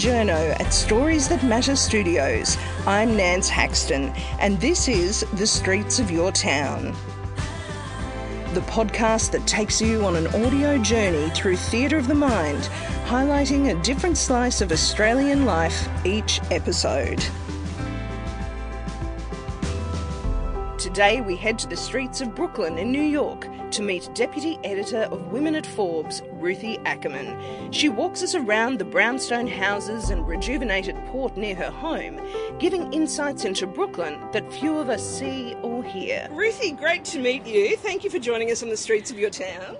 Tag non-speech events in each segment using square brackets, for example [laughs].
Journo at Stories That Matter Studios. I'm Nance Haxton, and this is The Streets of Your Town. The podcast that takes you on an audio journey through theatre of the mind, highlighting a different slice of Australian life each episode. Today we head to the streets of Brooklyn in New York to meet Deputy Editor of Women at Forbes, Ruthie Ackerman. She walks us around the brownstone houses and rejuvenated port near her home, giving insights into Brooklyn that few of us see or hear. Ruthie, great to meet you. Thank you for joining us on the streets of your town.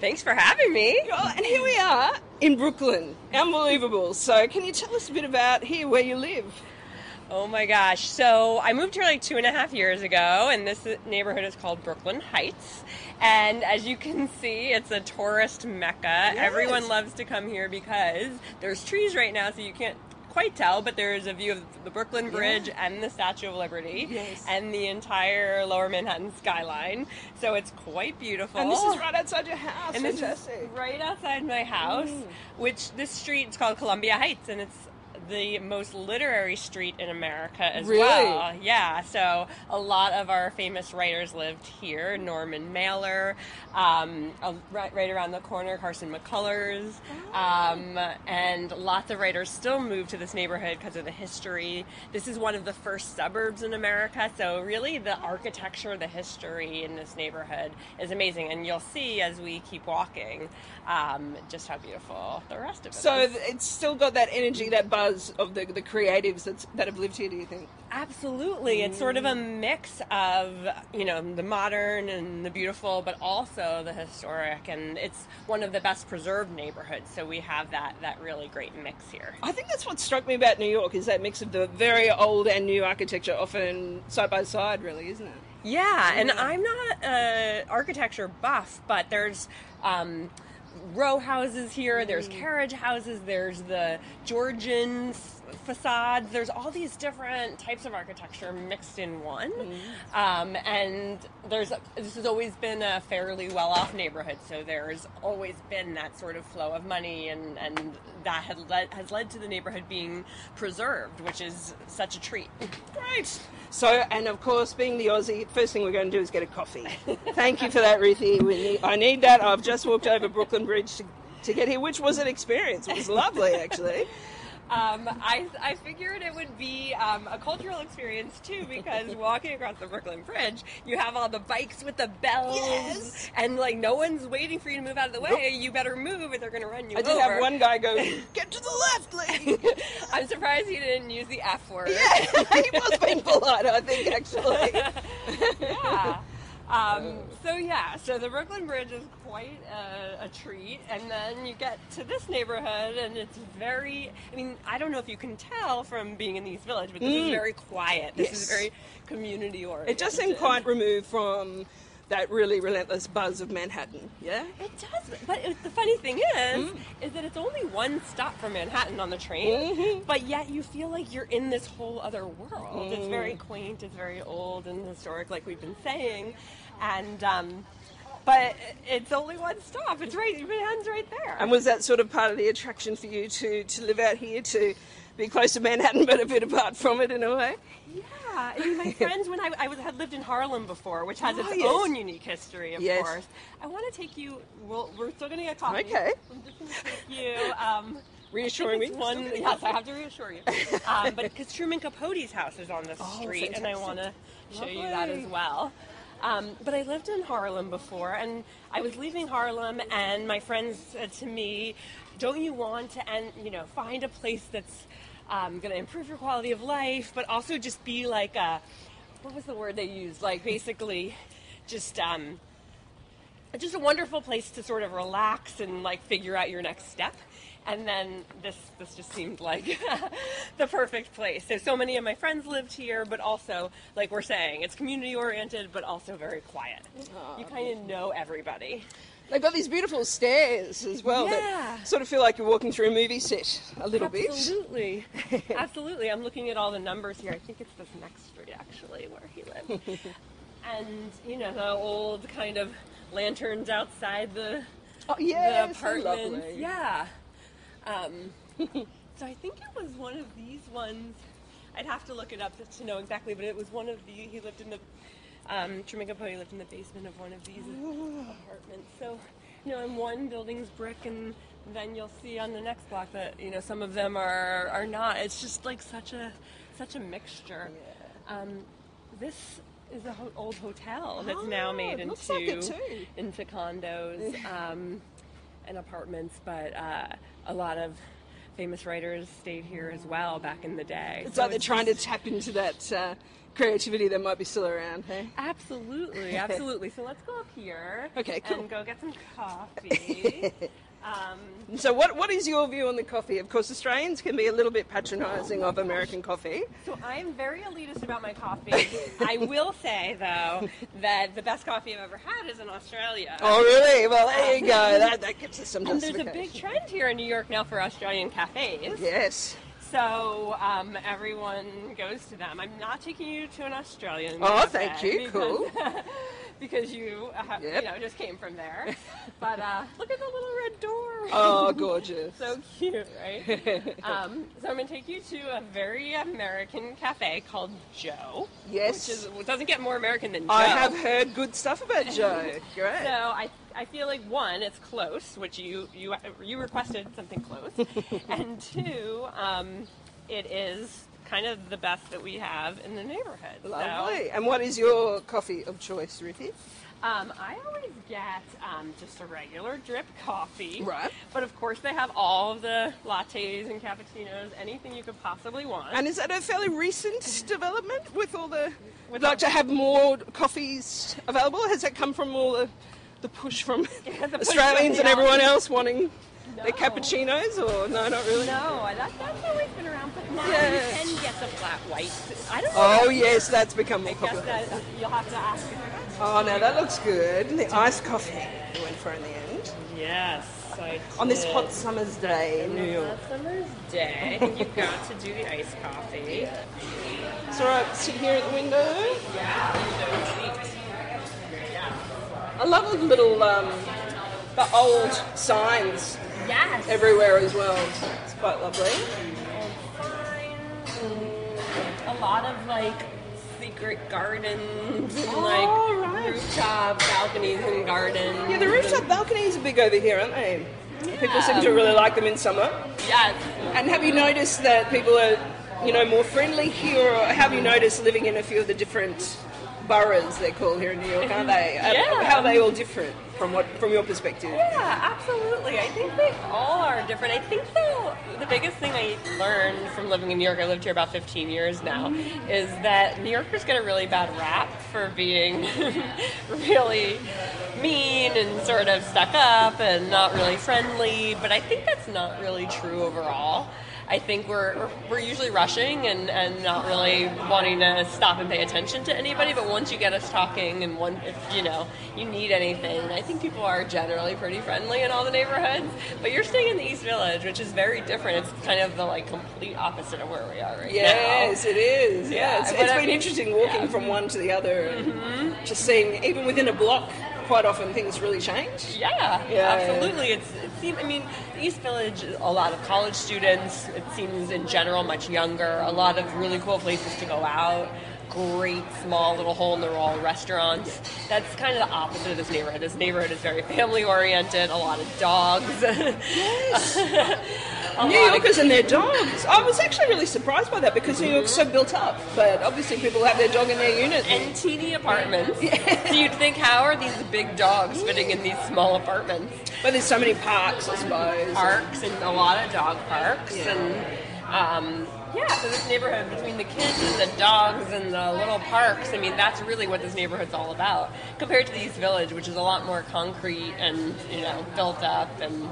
Thanks for having me. Oh, and here we are in Brooklyn. Unbelievable. So, can you tell us a bit about here where you live? Oh my gosh. So I moved here like two and a half years ago, and this neighborhood is called Brooklyn Heights. And as you can [laughs] see, it's a tourist mecca. Yes. Everyone loves to come here because there's trees right now, so you can't quite tell, but there's a view of the Brooklyn Bridge yeah. and the Statue of Liberty yes. and the entire lower Manhattan skyline. So it's quite beautiful. And this is right outside your house. And Fantastic. this is right outside my house, mm. which this street is called Columbia Heights, and it's the most literary street in America as really? well. Yeah, so a lot of our famous writers lived here. Norman Mailer, um, right, right, around the corner, Carson McCullers, um, and lots of writers still move to this neighborhood because of the history. This is one of the first suburbs in America, so really the architecture, the history in this neighborhood is amazing, and you'll see as we keep walking um, just how beautiful the rest of it so is. it's still got that energy, that buzz of the, the creatives that's, that have lived here, do you think? Absolutely. It's sort of a mix of, you know, the modern and the beautiful, but also the historic. And it's one of the best preserved neighborhoods. So we have that, that really great mix here. I think that's what struck me about New York is that mix of the very old and new architecture, often side by side, really, isn't it? Yeah, and I'm not an architecture buff, but there's um, row houses here. There's mm. carriage houses. There's the Georgian facades. There's all these different types of architecture mixed in one. Mm. Um, and there's this has always been a fairly well-off neighborhood, so there's always been that sort of flow of money, and and that has led has led to the neighborhood being preserved, which is such a treat. Great. So, and of course, being the Aussie, first thing we're going to do is get a coffee. Thank you for that, Ruthie. Need, I need that. I've just walked over Brooklyn Bridge to, to get here, which was an experience. It was lovely, actually. Um, I, I figured it would be um, a cultural experience too because [laughs] walking across the Brooklyn Bridge, you have all the bikes with the bells, yes. and like no one's waiting for you to move out of the way. Nope. You better move, or they're going to run you I over. did have one guy go, [laughs] "Get to the left, lady." [laughs] I'm surprised he didn't use the F word. Yeah, he was being polite. I think actually. yeah. Um, so yeah, so the Brooklyn Bridge is quite a, a, treat, and then you get to this neighborhood, and it's very. I mean, I don't know if you can tell from being in the East Village, but this mm. is very quiet. This yes. is very community oriented. It does seem quite removed from that really relentless buzz of Manhattan. Yeah, it does. But it, the funny thing is, mm. is that it's only one stop from Manhattan on the train, mm-hmm. but yet you feel like you're in this whole other world. Mm. It's very quaint. It's very old and historic, like we've been saying, and. Um, but it's only one stop. It's right. Manhattan's right there. And was that sort of part of the attraction for you to to live out here to be close to Manhattan, [laughs] but a bit apart from it in a way? Yeah. I mean, my [laughs] friends, when I, I was, had lived in Harlem before, which has oh, its yes. own unique history, of yes. course. I want to take you. Well, we're still going to get coffee. Okay. I'm just going to take you. Um, Reassuring me. One, yes, I have to reassure you. Um, [laughs] but because Truman Capote's house is on this oh, street, fantastic. and I want to show you that as well. Um, but I lived in Harlem before, and I was leaving Harlem, and my friends said to me, "Don't you want to, and you know, find a place that's um, going to improve your quality of life, but also just be like a, what was the word they used? Like basically, just um, just a wonderful place to sort of relax and like figure out your next step." and then this this just seemed like [laughs] the perfect place. So so many of my friends lived here, but also like we're saying, it's community oriented, but also very quiet. you kind of know everybody. They've got these beautiful stairs as well yeah. that sort of feel like you're walking through a movie set a little Absolutely. bit. Absolutely. [laughs] Absolutely. I'm looking at all the numbers here. I think it's this next street actually where he lived. [laughs] and, you know, the old kind of lanterns outside the, oh, yes, the apartments. Yeah. Um, [laughs] so I think it was one of these ones. I'd have to look it up to know exactly, but it was one of the. He lived in the. Um, Trimika lived in the basement of one of these apartments. So, you know, and one building's brick, and then you'll see on the next block that you know some of them are are not. It's just like such a such a mixture. Um, this is an ho- old hotel that's now Oh, made into like into condos [laughs] um, and apartments, but uh, a lot of famous writers stayed here as well back in the day. It's So like they're trying to tap into that uh, creativity that might be still around, hey? Absolutely, [laughs] absolutely. So let's go up here. Okay, cool. And go get some coffee. [laughs] um, So, what, what is your view on the coffee? Of course, Australians can be a little bit patronising of American coffee. so I'm very elitist about my coffee. [laughs] I will say though that the best coffee I've ever had is in Australia. Oh, really? Well, there you go. That, that gives us some And there's a big trend here in New York now for Australian cafes. Yes. So um, everyone goes to them. I'm not taking you to an Australian. Oh, thank you. Cool. because- [laughs] Because you, uh, Yep. you know, just came from there. But uh, [laughs] look at the little red door. Oh, [laughs] gorgeous. so cute, right? um, so I'm going to take you to a very American cafe called Joe. Yes. Which is doesn't get more American than Joe. I have heard good stuff about Joe. Great. So I, I feel like one, it's close, which you you you requested something close, [laughs] and two, um, it is kind of the best that we have in the neighborhood. So, Lovely. And what is your coffee of choice, Ruthie? um, I always get um, just a regular drip coffee. Right. But of course, they have all of the lattes and cappuccinos, anything you could possibly want. And is that a fairly recent development with all the. With like to have more coffees available? Has that come from all the, the push from [laughs] the push from Australians the and everyone Aussies. else wanting their cappuccinos? Or no, not really? no, i like that, that's always been around, but now Yeah. you can get the flat white. I don't know. Oh, yes, that's become more I guess popular. that uh, you'll have to ask. Oh, no, that looks good. The iced coffee we went for in the end. Yes. On this hot summer's day in New York. Last summer's day, [laughs] You've got to do the iced coffee. It's alright, sit here at the window. I love the little, um, the old signs Yes. everywhere as well. It's quite lovely. a lot of like secret gardens and Oh, like right. rooftop balconies and gardens. Yeah, the rooftop balconies are big over here, aren't they? People seem to really like them in summer. Yes. And have you noticed that people are, you know, more friendly here, or have you noticed living in a few of the different boroughs they're called here in New York, aren't they? Yeah. Are they all different from what from your perspective? Yeah, absolutely. I think they all are different. I think though the biggest thing I learned from living in New York, I lived here about 15 years now, is that New Yorkers get a really bad rap for being [laughs] really mean and sort of stuck up and not really friendly. But I think that's not really true overall. I think we're we're- usually rushing and, and not really wanting to stop and pay attention to anybody. But once you get us talking and one if you know you need anything, I think people are generally pretty friendly in all the neighborhoods. But you're staying in the East Village, which is very different. It's kind of the like complete opposite of where we are right Yes, now. it is. Yeah, Yeah, it's, it's been mean- interesting walking yeah. Mm-hmm. from one to the other, and just seeing even within a block, quite often things really change. Yeah, Yeah. absolutely. It's it I mean, East Village, a lot of college students. It seems in general much younger. A lot of really cool places to go out. Great small little hole in the wall restaurants. That's kind of the opposite of this neighborhood. This neighborhood is very family oriented. A lot of dogs. [laughs] A New Yorkers and their dogs. I was actually really surprised by that because New York's so built up, but obviously people have their dog in their unit. and teeny apartments. So you'd think, how are these big dogs fitting in these small apartments? but there's so many parks, I suppose. parks and a lot of dog parks Yeah. and um, yeah so this neighborhood between the kids and the dogs and the little parks i mean that's really what this neighborhood's all about compared to the east village which is a lot more concrete and you know built up and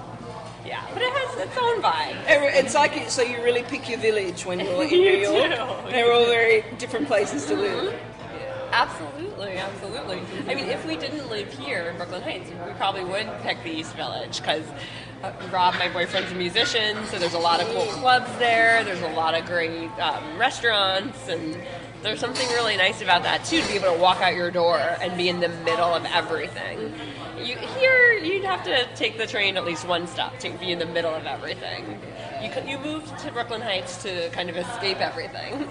yeah but it has its own vibe It's like you, so you really pick your village when you're in [laughs] You New York. do. They're all very different places to live. Mm-hmm. Absolutely, absolutely. I mean, if we didn't live here in Brooklyn Heights, we probably would pick the East Village because uh, Rob, my boyfriend's a musician, so there's a lot of cool clubs there. There's a lot of great um, restaurants, and there's something really nice about that too to be able to walk out your door and be in the middle of everything. You here, you'd have to take the train at least one stop to be in the middle of everything. You you moved to Brooklyn Heights to kind of escape everything.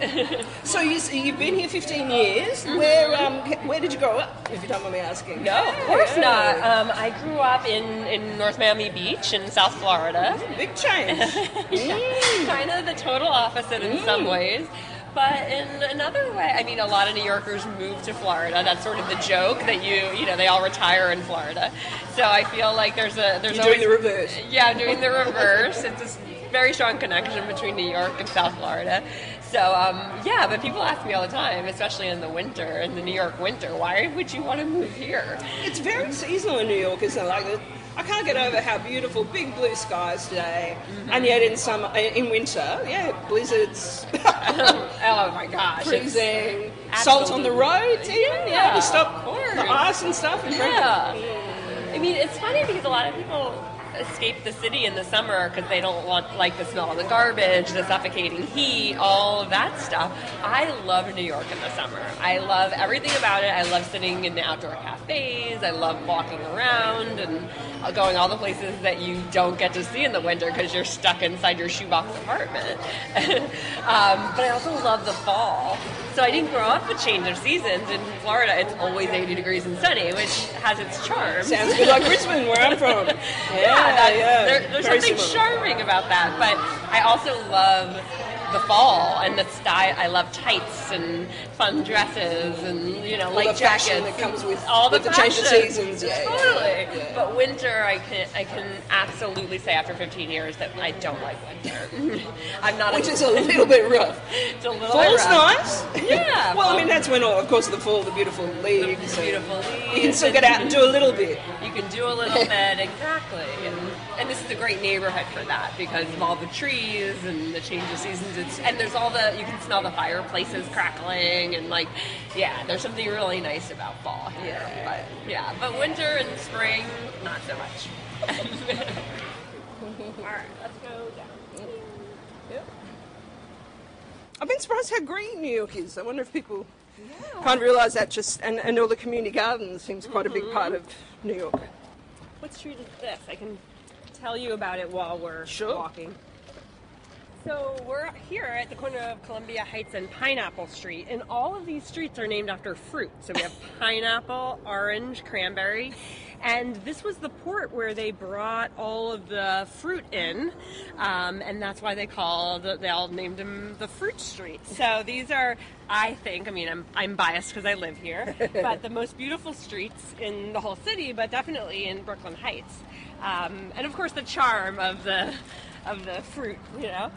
[laughs] So you, you've been here 15 years. Where um, where did you grow up, if you don't mind me asking? no, of course not. Um, I grew up in, in North Miami Beach in South Florida. Big change. [laughs] Mm. kind of the total opposite in some ways. But in another way, I mean, a lot of New Yorkers move to Florida. That's sort of the joke that you, you know, they all retire in Florida. So I feel like there's a there's You're always doing the reverse. Yeah, doing the reverse. It's this very strong connection between New York and South Florida. So um, yeah, but people ask me all the time, especially in the winter, in the New York winter, why would you want to move here? It's very seasonal in New York, isn't it? Like, I can't get over how beautiful big blue skies today, and yet in summer, in winter, yeah, blizzards, [laughs] oh my gosh, freezing, salt on the roads, even, yeah, Yeah, to stop the ice and stuff. And Yeah. I mean, it's funny because a lot of people escape the city in the summer because they don't want like the smell of the garbage, the suffocating heat, all of that stuff. I love New York in the summer. I love everything about it. I love sitting in the outdoor cafes. I love walking around and going all the places that you don't get to see in the winter because you're stuck inside your shoebox apartment. [laughs] um, but I also love the fall. So I didn't grow up with change of seasons. In Florida, it's always 80 degrees and sunny, which has its charm. Sounds bit like Richmond, where I'm from. [laughs] Yeah, yeah, yeah. there- there's very something similar. charming about that. But I also love the fall and the style. I love tights and fun dresses and you know All light fashion jackets. that comes with, all the, with the change of seasons. Yeah, yeah, Totally. yeah. But winter, I can I can absolutely say after 15 years that I don't like winter. [laughs] I'm not. Which is a little bit rough. [laughs] it's a little Fall's rough. nice. [laughs] Yeah, well, I mean, that's when, all, of course, the fall, the beautiful leaves. and beautiful leaves. You can still get out and do a little bit. You can do a little bit, exactly. And, and this is a great neighborhood for that because of all the trees and the change of seasons. It's, and there's all the, you can smell the fireplaces crackling and like, yeah, there's something really nice about fall. here. Yeah. But, yeah, but winter and spring, not so much. [laughs] all right, let's go down. I've been surprised how green New York is. I wonder if people can't realise that just, and, and all the community gardens seems quite a big part mm-hmm. of New York. What street is this? I can tell you about it while we're Sure. walking. So we're here at the corner of Columbia Heights and Pineapple Street, and all of these streets are named after fruit. So we have [laughs] pineapple, orange, cranberry, and this was the port where they brought all of the fruit in, um, and that's why they called they all named them the Fruit Street. So these are, I think, I mean, I'm I'm biased because I live here, [laughs] but the most beautiful streets in the whole city, but definitely in Brooklyn Heights, um, and of course the charm of the of the fruit, you know.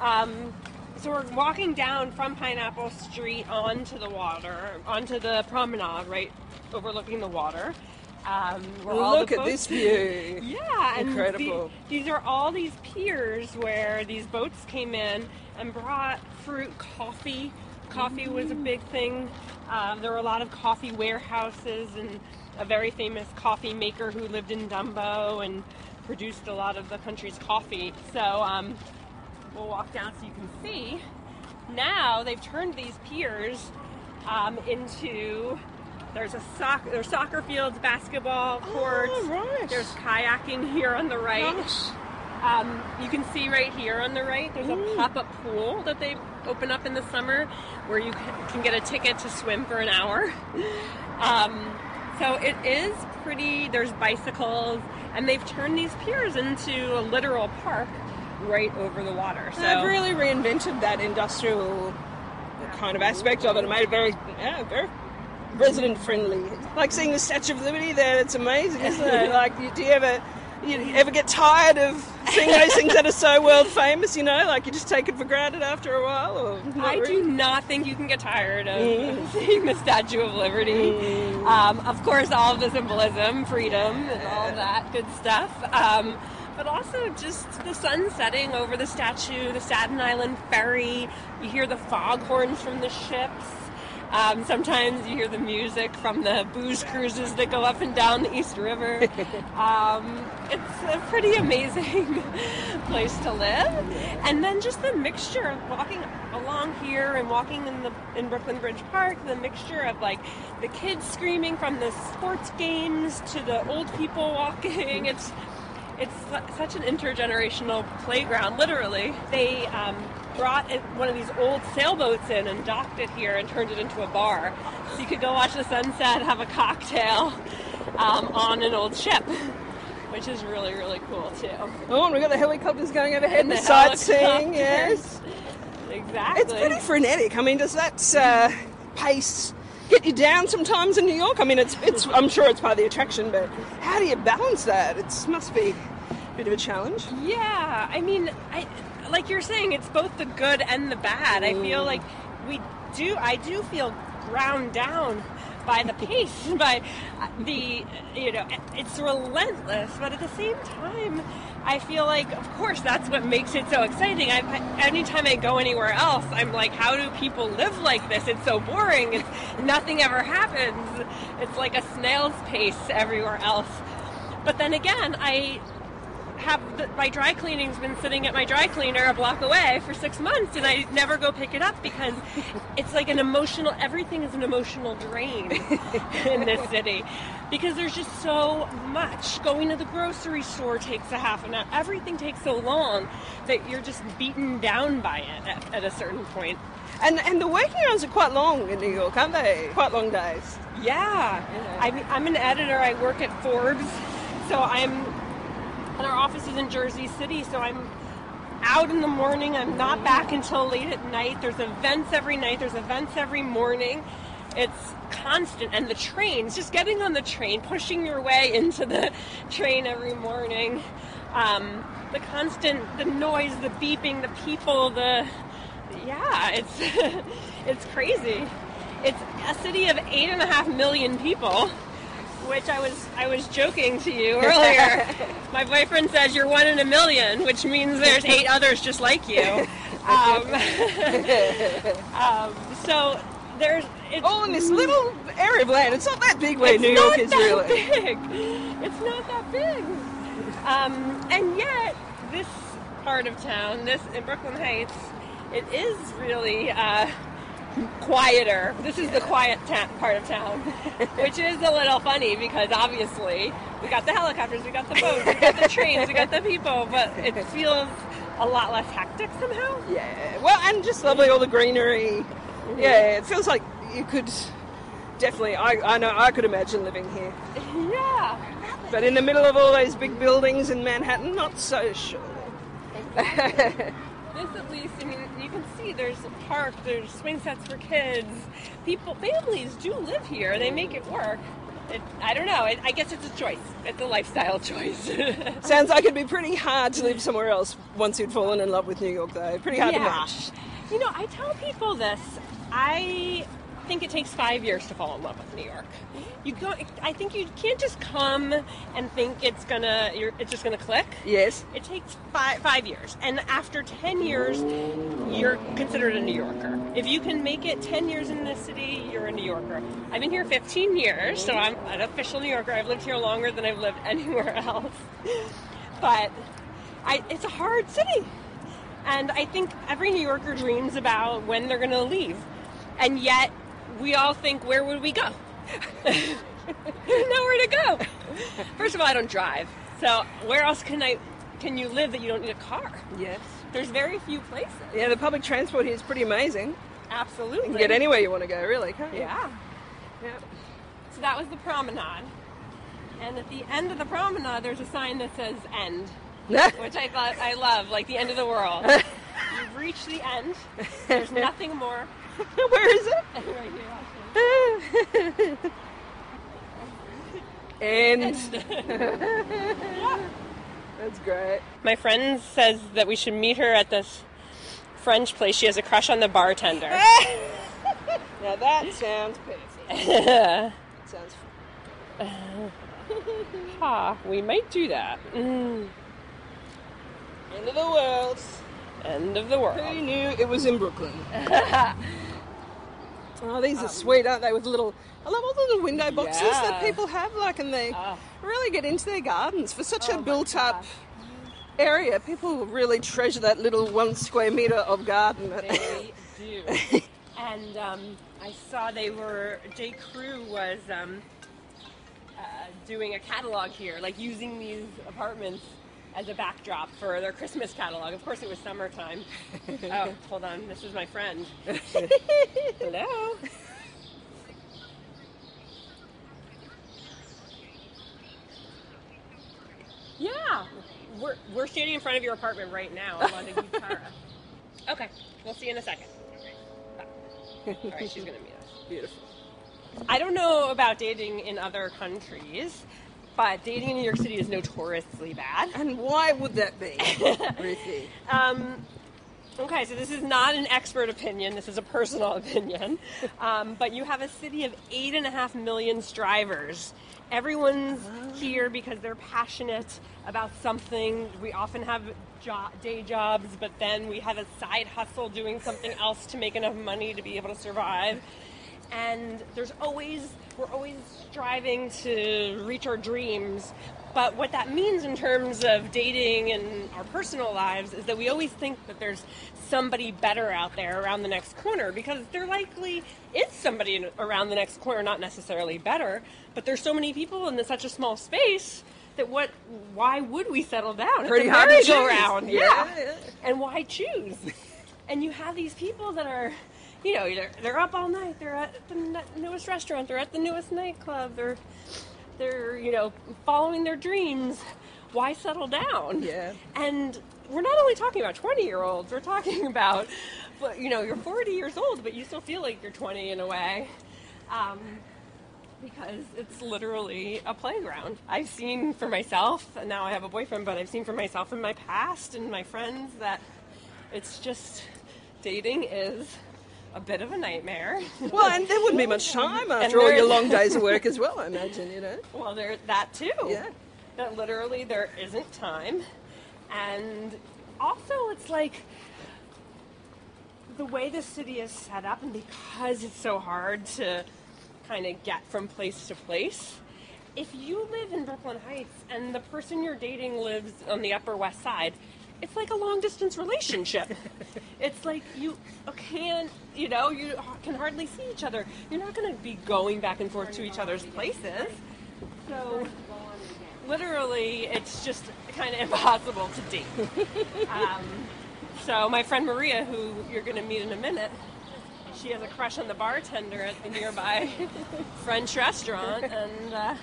Um, so we're walking down from Pineapple Street onto the water, onto the promenade, right overlooking the water. Um, Look at this [laughs] view. yeah, and Incredible. the- these are all these piers where these boats came in and brought fruit, coffee. Coffee was a big thing. Um, there were a lot of coffee warehouses and a very famous coffee maker who lived in Dumbo and produced a lot of the country's coffee. So um, we'll walk down so you can see. Now they've turned these piers um, into there's a soc- there's soccer fields, basketball courts. Oh, right. There's kayaking here on the right. Um, you can see right here on the right, there's a pop-up pool that they open up in the summer where you can can get a ticket to swim for an hour. [laughs] Um, so it is pretty. There's bicycles, and they've turned these piers into a literal park right over the water. So They've really reinvented that industrial kind of aspect of it and made it very, yeah, very resident friendly. Like seeing the Statue of Liberty there, it's amazing, isn't it? [laughs] Like, do you ever, you ever get tired of seeing [laughs] those things that are so world famous? You know, like you just take it for granted after a while. I really? do not think you can get tired of [laughs] seeing the Statue of Liberty. Um, of course, all of the symbolism, freedom, and all that good stuff. Um, but also just the sun setting over the statue, the Staten Island ferry. You hear the foghorns from the ships. Um, sometimes you hear the music from the booze cruises that go up and down the East River. [laughs] Um, it's a pretty amazing [laughs] place to live. And then just the mixture of walking along here and walking in the in Brooklyn Bridge Park, the mixture of like the kids screaming from the sports games to the old people walking. It's it's such an intergenerational playground. Literally, they um, brought one of these old sailboats in and docked it here and turned it into a bar, so you could go watch the sunset, have a cocktail um, on an old ship, which is really really cool too. Oh, and we've got the helicopters going overhead, And the, the sightseeing, yes. Exactly. It's pretty frenetic. I mean, does that uh, pace get you down sometimes in New York? I mean, it's, it's I'm sure it's part of the attraction, but how do you balance that? It must be a bit of a challenge. Yeah, I mean, I like you're saying, it's both the good and the bad. I feel mm. like we do. I do feel ground down by the pace, [laughs] by the you know, it's relentless. But at the same time, I feel like, of course, that's what makes it so exciting. I- anytime I go anywhere else, I'm like, how do people live like this? It's so boring. It's [laughs] nothing ever happens. It's like a snail's pace everywhere else. But then again, I have the, my dry cleaning's been sitting at my dry cleaner a block away for six months, and I never go pick it up because [laughs] it's like an emotional. Everything is an emotional drain [laughs] in this city because there's just so much. Going to the grocery store takes a half an hour. Everything takes so long that you're just beaten down by it at, at a certain point. And and the working hours are quite long in New York, aren't they? Quite long days. Yeah, I mean, I'm an editor. I work at Forbes, so I'm. And our office is in Jersey City, so I'm out in the morning. I'm not back until late at night. There's events every night. There's events every morning. It's constant, and the trains. Just getting on the train, pushing your way into the train every morning. Um, the constant, the noise, the beeping, the people, the yeah, it's [laughs] it's crazy. It's a city of eight and a half million people, which I was I was joking to you [laughs] earlier. My boyfriend says you're one in a million, which means there's eight others just like you. [laughs] Um, [laughs] um, so there's it's Oh, in this little area of land. It's not that big where it's New York not is that really. big. It's not that big. Um, and yet, this part of town, this in Brooklyn Heights, it is really uh, quieter. This is the quiet ta- part of town, which is a little funny because obviously we got the helicopters, we got the boats, we got the trains, we got the people, but it feels a lot less hectic somehow. Yeah. Well, and just lovely, all the greenery. Mm-hmm. Yeah, it feels like you could definitely. I, I know I could imagine living here, Yeah. but in the middle of all those big buildings in Manhattan, not so sure. [laughs] This at least, I mean, you can see there's a park, there's swing sets for kids. People, families do live here. They make it work. It, I don't know. It, I guess it's a choice. It's a lifestyle [laughs] choice. Sounds like it'd be pretty hard to live somewhere else once you'd fallen in love with New York, though. Pretty hard to match. You know, I tell people this. I think it takes five years to fall in love with New York. You go. I think you can't just come and think it's gonna. You're, it's just gonna click. Yes. It takes five five years, and after ten years, you're considered a New Yorker. If you can make it ten years in this city, you're a New Yorker. I've been here 15 years, so I'm an official New Yorker. I've lived here longer than I've lived [laughs] anywhere else. But I, it's a hard city, and I think every New Yorker dreams about when they're going to leave, and yet we all think, where would we go? [laughs] Nowhere to go. First of all, I don't drive, so where else can I can you live that you don't need a car? Yes. There's very few places. Yeah, the public transport here is pretty amazing. Absolutely. You can get anywhere you want to go, really, can't you? Yeah. Yeah. So that was the promenade, and at the end of the promenade, there's a sign that says "end," [laughs] which I thought I love, like the end of the world. [laughs] You've reached the end. There's nothing more. [laughs] Where is it? [laughs] right here, actually. And Yeah. [laughs] that's great. My friend says that we should meet her at this French place. She has a crush on the bartender. Now that sounds perfect. Sounds fun. ah, we might do that. Mm. end of the world. End of the Who world. knew it was in Brooklyn? Oh, these are sweet, aren't they? With little, I love all the little window boxes that people have, like, and they Ah. really get into their gardens for such Oh a built-up area. People really treasure that little one square meter of garden. They [laughs] do. and um, I saw they were, J. Crew was um, uh, doing a catalog here, like using these apartments as a backdrop for their Christmas catalog. Of course, it was summertime. [laughs] oh, hold on, this is my friend. [laughs] Hello. Yeah, we're, we're standing in front of your apartment right now. I'm on the guitar. Okay, we'll see you in a second. All right, she's gonna meet us. Beautiful. I don't know about dating in other countries, but dating in New York City is notoriously bad. And why would that be, [laughs] Ruthie? Um, okay, so this is not an expert opinion. This is a personal [laughs] opinion. Um, but you have a city of eight and a half million strivers. Everyone's here because they're passionate about something. We often have jo- day jobs, but then we have a side hustle doing something else to make enough money to be able to survive. And there's always, we're always striving to reach our dreams. But what that means in terms of dating and our personal lives is that we always think that there's somebody better out there around the next corner because there likely is somebody around the next corner, not necessarily better, but there's so many people in such a small space that what why would we settle down Pretty hard to merry-go-round Yeah, yeah. and why choose and you have these people that are you know they're, they're up all night. They're at the newest restaurant. They're at the newest nightclub. They're they're you know following their dreams. Why settle down? Yeah. and we're not only talking about 20 year olds we're talking [laughs] about you know you're 40 years old but you still feel like you're 20 in a way um, because it's literally a playground. I've seen for myself, and now I have a boyfriend, but I've seen for myself in my past and my friends that it's just dating is a bit of a nightmare. Well, and there wouldn't be much [laughs] time after all your long [laughs] days of work as well, I imagine, you know? well, there that too. Yeah. That literally there isn't time, and also it's like the way the city is set up, and because it's so hard to kind of get from place to place. If you live in Brooklyn Heights and the person you're dating lives on the Upper West Side, it's like a long distance relationship. [laughs] it's like you can't, you know, you can hardly see each other. You're not going to be going back and forth to each other's places. So, literally, it's just kind of impossible to date. um, so, my friend Maria, who you're going to meet in a minute, she has a crush on the bartender at the nearby [laughs] French restaurant, and uh,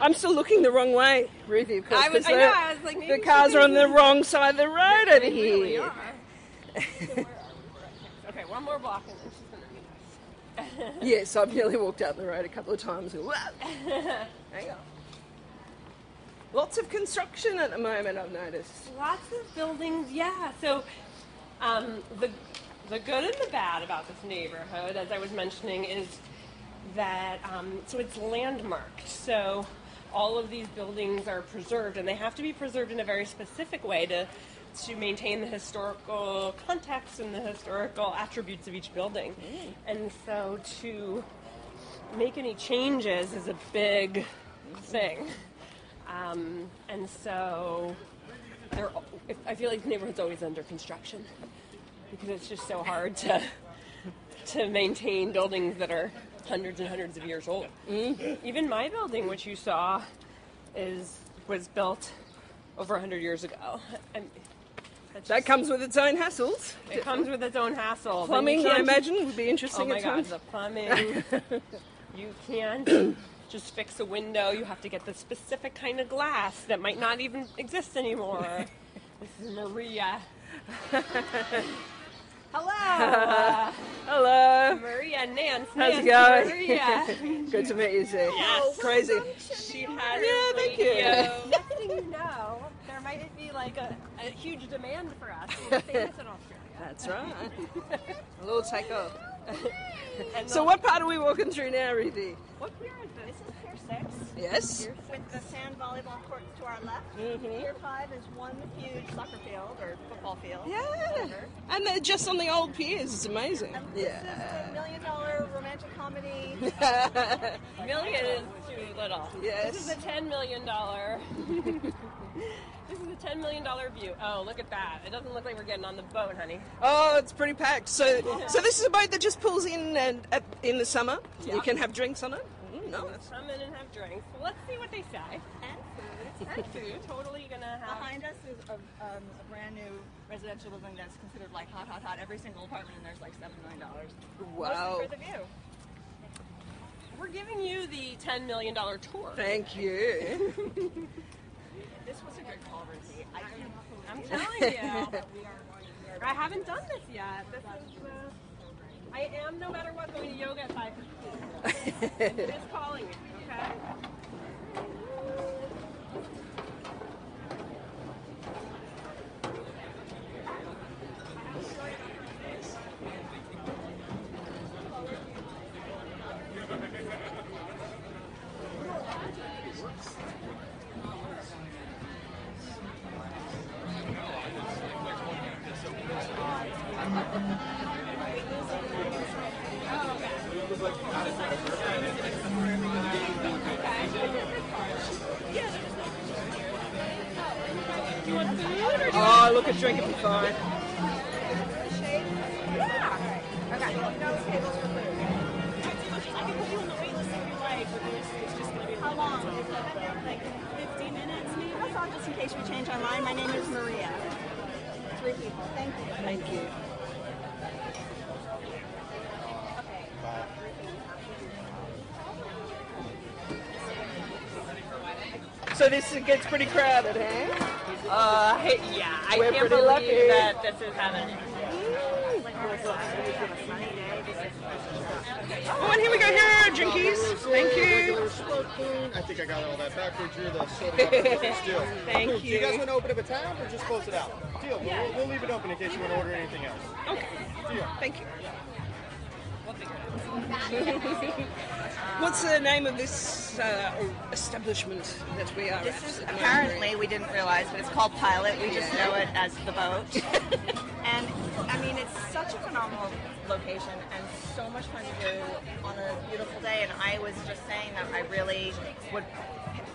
I'm still looking the wrong way, Ruthie, of course. I was- I the- know, I was like, the cars are on the wrong side of the road over they really here. are. okay, one more block, and then she's going to meet us. Yes, I've nearly walked out the road a couple of times. [laughs] Hang on. Lots of construction at the moment, I've noticed. Lots of buildings, yeah. So, um, the the good and the bad about this neighborhood, as I was mentioning, is that um, so it's landmarked. So all of these buildings are preserved, and they have to be preserved in a very specific way to to maintain the historical context and the historical attributes of each building. And so to make any changes is a big thing. Um, and so I feel like the neighborhood's always under construction because it's just so hard to to maintain buildings that are hundreds and hundreds of years old. Mm-hmm. Even my building, which you saw, is was built over hundred years ago. That's That just- comes with its own hassles. it comes with its own hassle. Plumbing, I imagine, would be interesting. Oh my god, times. the plumbing. [laughs] you can't [clears throat] just fix a window. You have to get the specific kind of glass that might not even exist anymore. [laughs] this is Maria. [laughs] Hello, [laughs] Hello. Maria Nance. How's it going? Maria. [laughs] Good to meet you, Zee. Yes. Crazy. She has Yeah, thank you. [laughs] Next thing you know, there might be like a, a huge demand for us. We're famous in Australia. That's right. A little take off. And So, the- what part are we walking through now, Ruthie? What pier is this? This is Pier 6 Yes. with the sand volleyball courts to our left. Mhm. Pier 5 is one huge soccer field or football field. Yeah. whatever. And they're just on the old piers. It's amazing. And this Yeah. is the million dollar romantic comedy. [laughs] Million is too little. Yes. This is a ten million [laughs] dollar. this is a ten million dollar view. Oh, look at that! It doesn't look like we're getting on the boat, honey. Oh, it's pretty packed. So, so this is a boat that just pulls in and at, in the summer. You can have drinks on it. Mm. Nice. Come in and have drinks. Let's see what they say. And food. [laughs] And food. Totally gonna have. Behind us is a, um, a brand new residential building that's considered like hot, hot, hot. Every single apartment in there's like seven million dollars. Wow. Mostly for the view. We're giving you the $10 million tour. Thank you. [laughs] This was a good call, Ruthie. I can't I'm telling you. that we are going here. I haven't done this yet. This is. Uh, I am, no matter what, going to yoga at 5:15. [laughs] I'm just calling it, okay? How long? Like 15 minutes? That's all, just in case we change our mind. My name is Maria. Three people. Thank you. Thank you. So this gets pretty crowded, eh? Uh, [laughs] yeah, I We're can't believe lucky. that this is happening. Oh, and here we go. Here are our drinkies. Thank you. I think I got all that backwards. You're the soda [laughs] operator still. Thank Do you guys want to open up a tab or just close it out? Deal. We'll, we'll leave it open in case you want to order anything else. Okay. Deal. Thank you. [laughs] What's the name of this uh, establishment that we are This at? is at apparently we didn't realize, but it's called Pilot. We just know it as the boat. [laughs] and I mean, it's such a phenomenal location and so much fun to do on a beautiful day. And I was just saying that I really would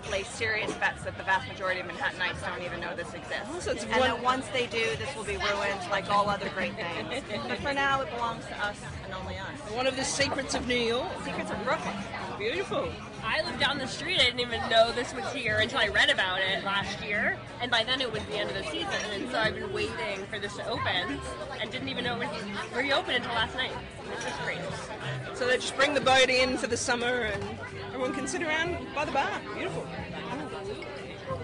place serious bets that the vast majority of Manhattanites don't even know this exists. Oh, so it's and one- that once they do, this will be ruined like all other great things. but for now, it belongs to us and only us. One of the secrets of New York. Secrets of Brooklyn. Beautiful. I live down the street. I didn't even know this was here until I read about it last year. And by then it was the end of the season. And so I've been waiting for this to open and didn't even know it was reopened until last night. It's just great. So they just bring the boat in for the summer and everyone can sit around by the bar. Beautiful.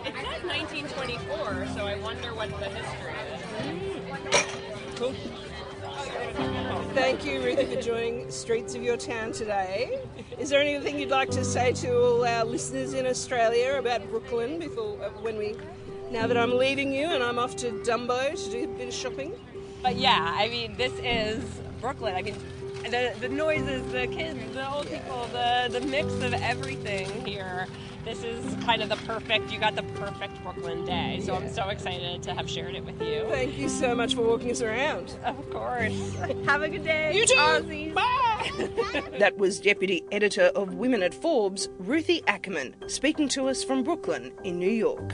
It says 1924, so I wonder what the history is. Cool. Thank you, Ruthie, for joining Streets of Your Town today. Is there anything you'd like to say to all our listeners in Australia about Brooklyn before uh, when we now that I'm leaving you and I'm off to Dumbo to do a bit of shopping? But yeah, I mean, this is Brooklyn. I mean, the, the noises, the kids, the old people, the, the mix of everything here. This is kind of the perfect, you got the perfect Brooklyn day. So I'm so excited to have shared it with you. Thank you so much for walking us around. Of course. [laughs] Have a good day. You too. Aussies. Bye. [laughs] that was Deputy Editor of Women at Forbes, Ruthie Ackerman, speaking to us from Brooklyn in New York.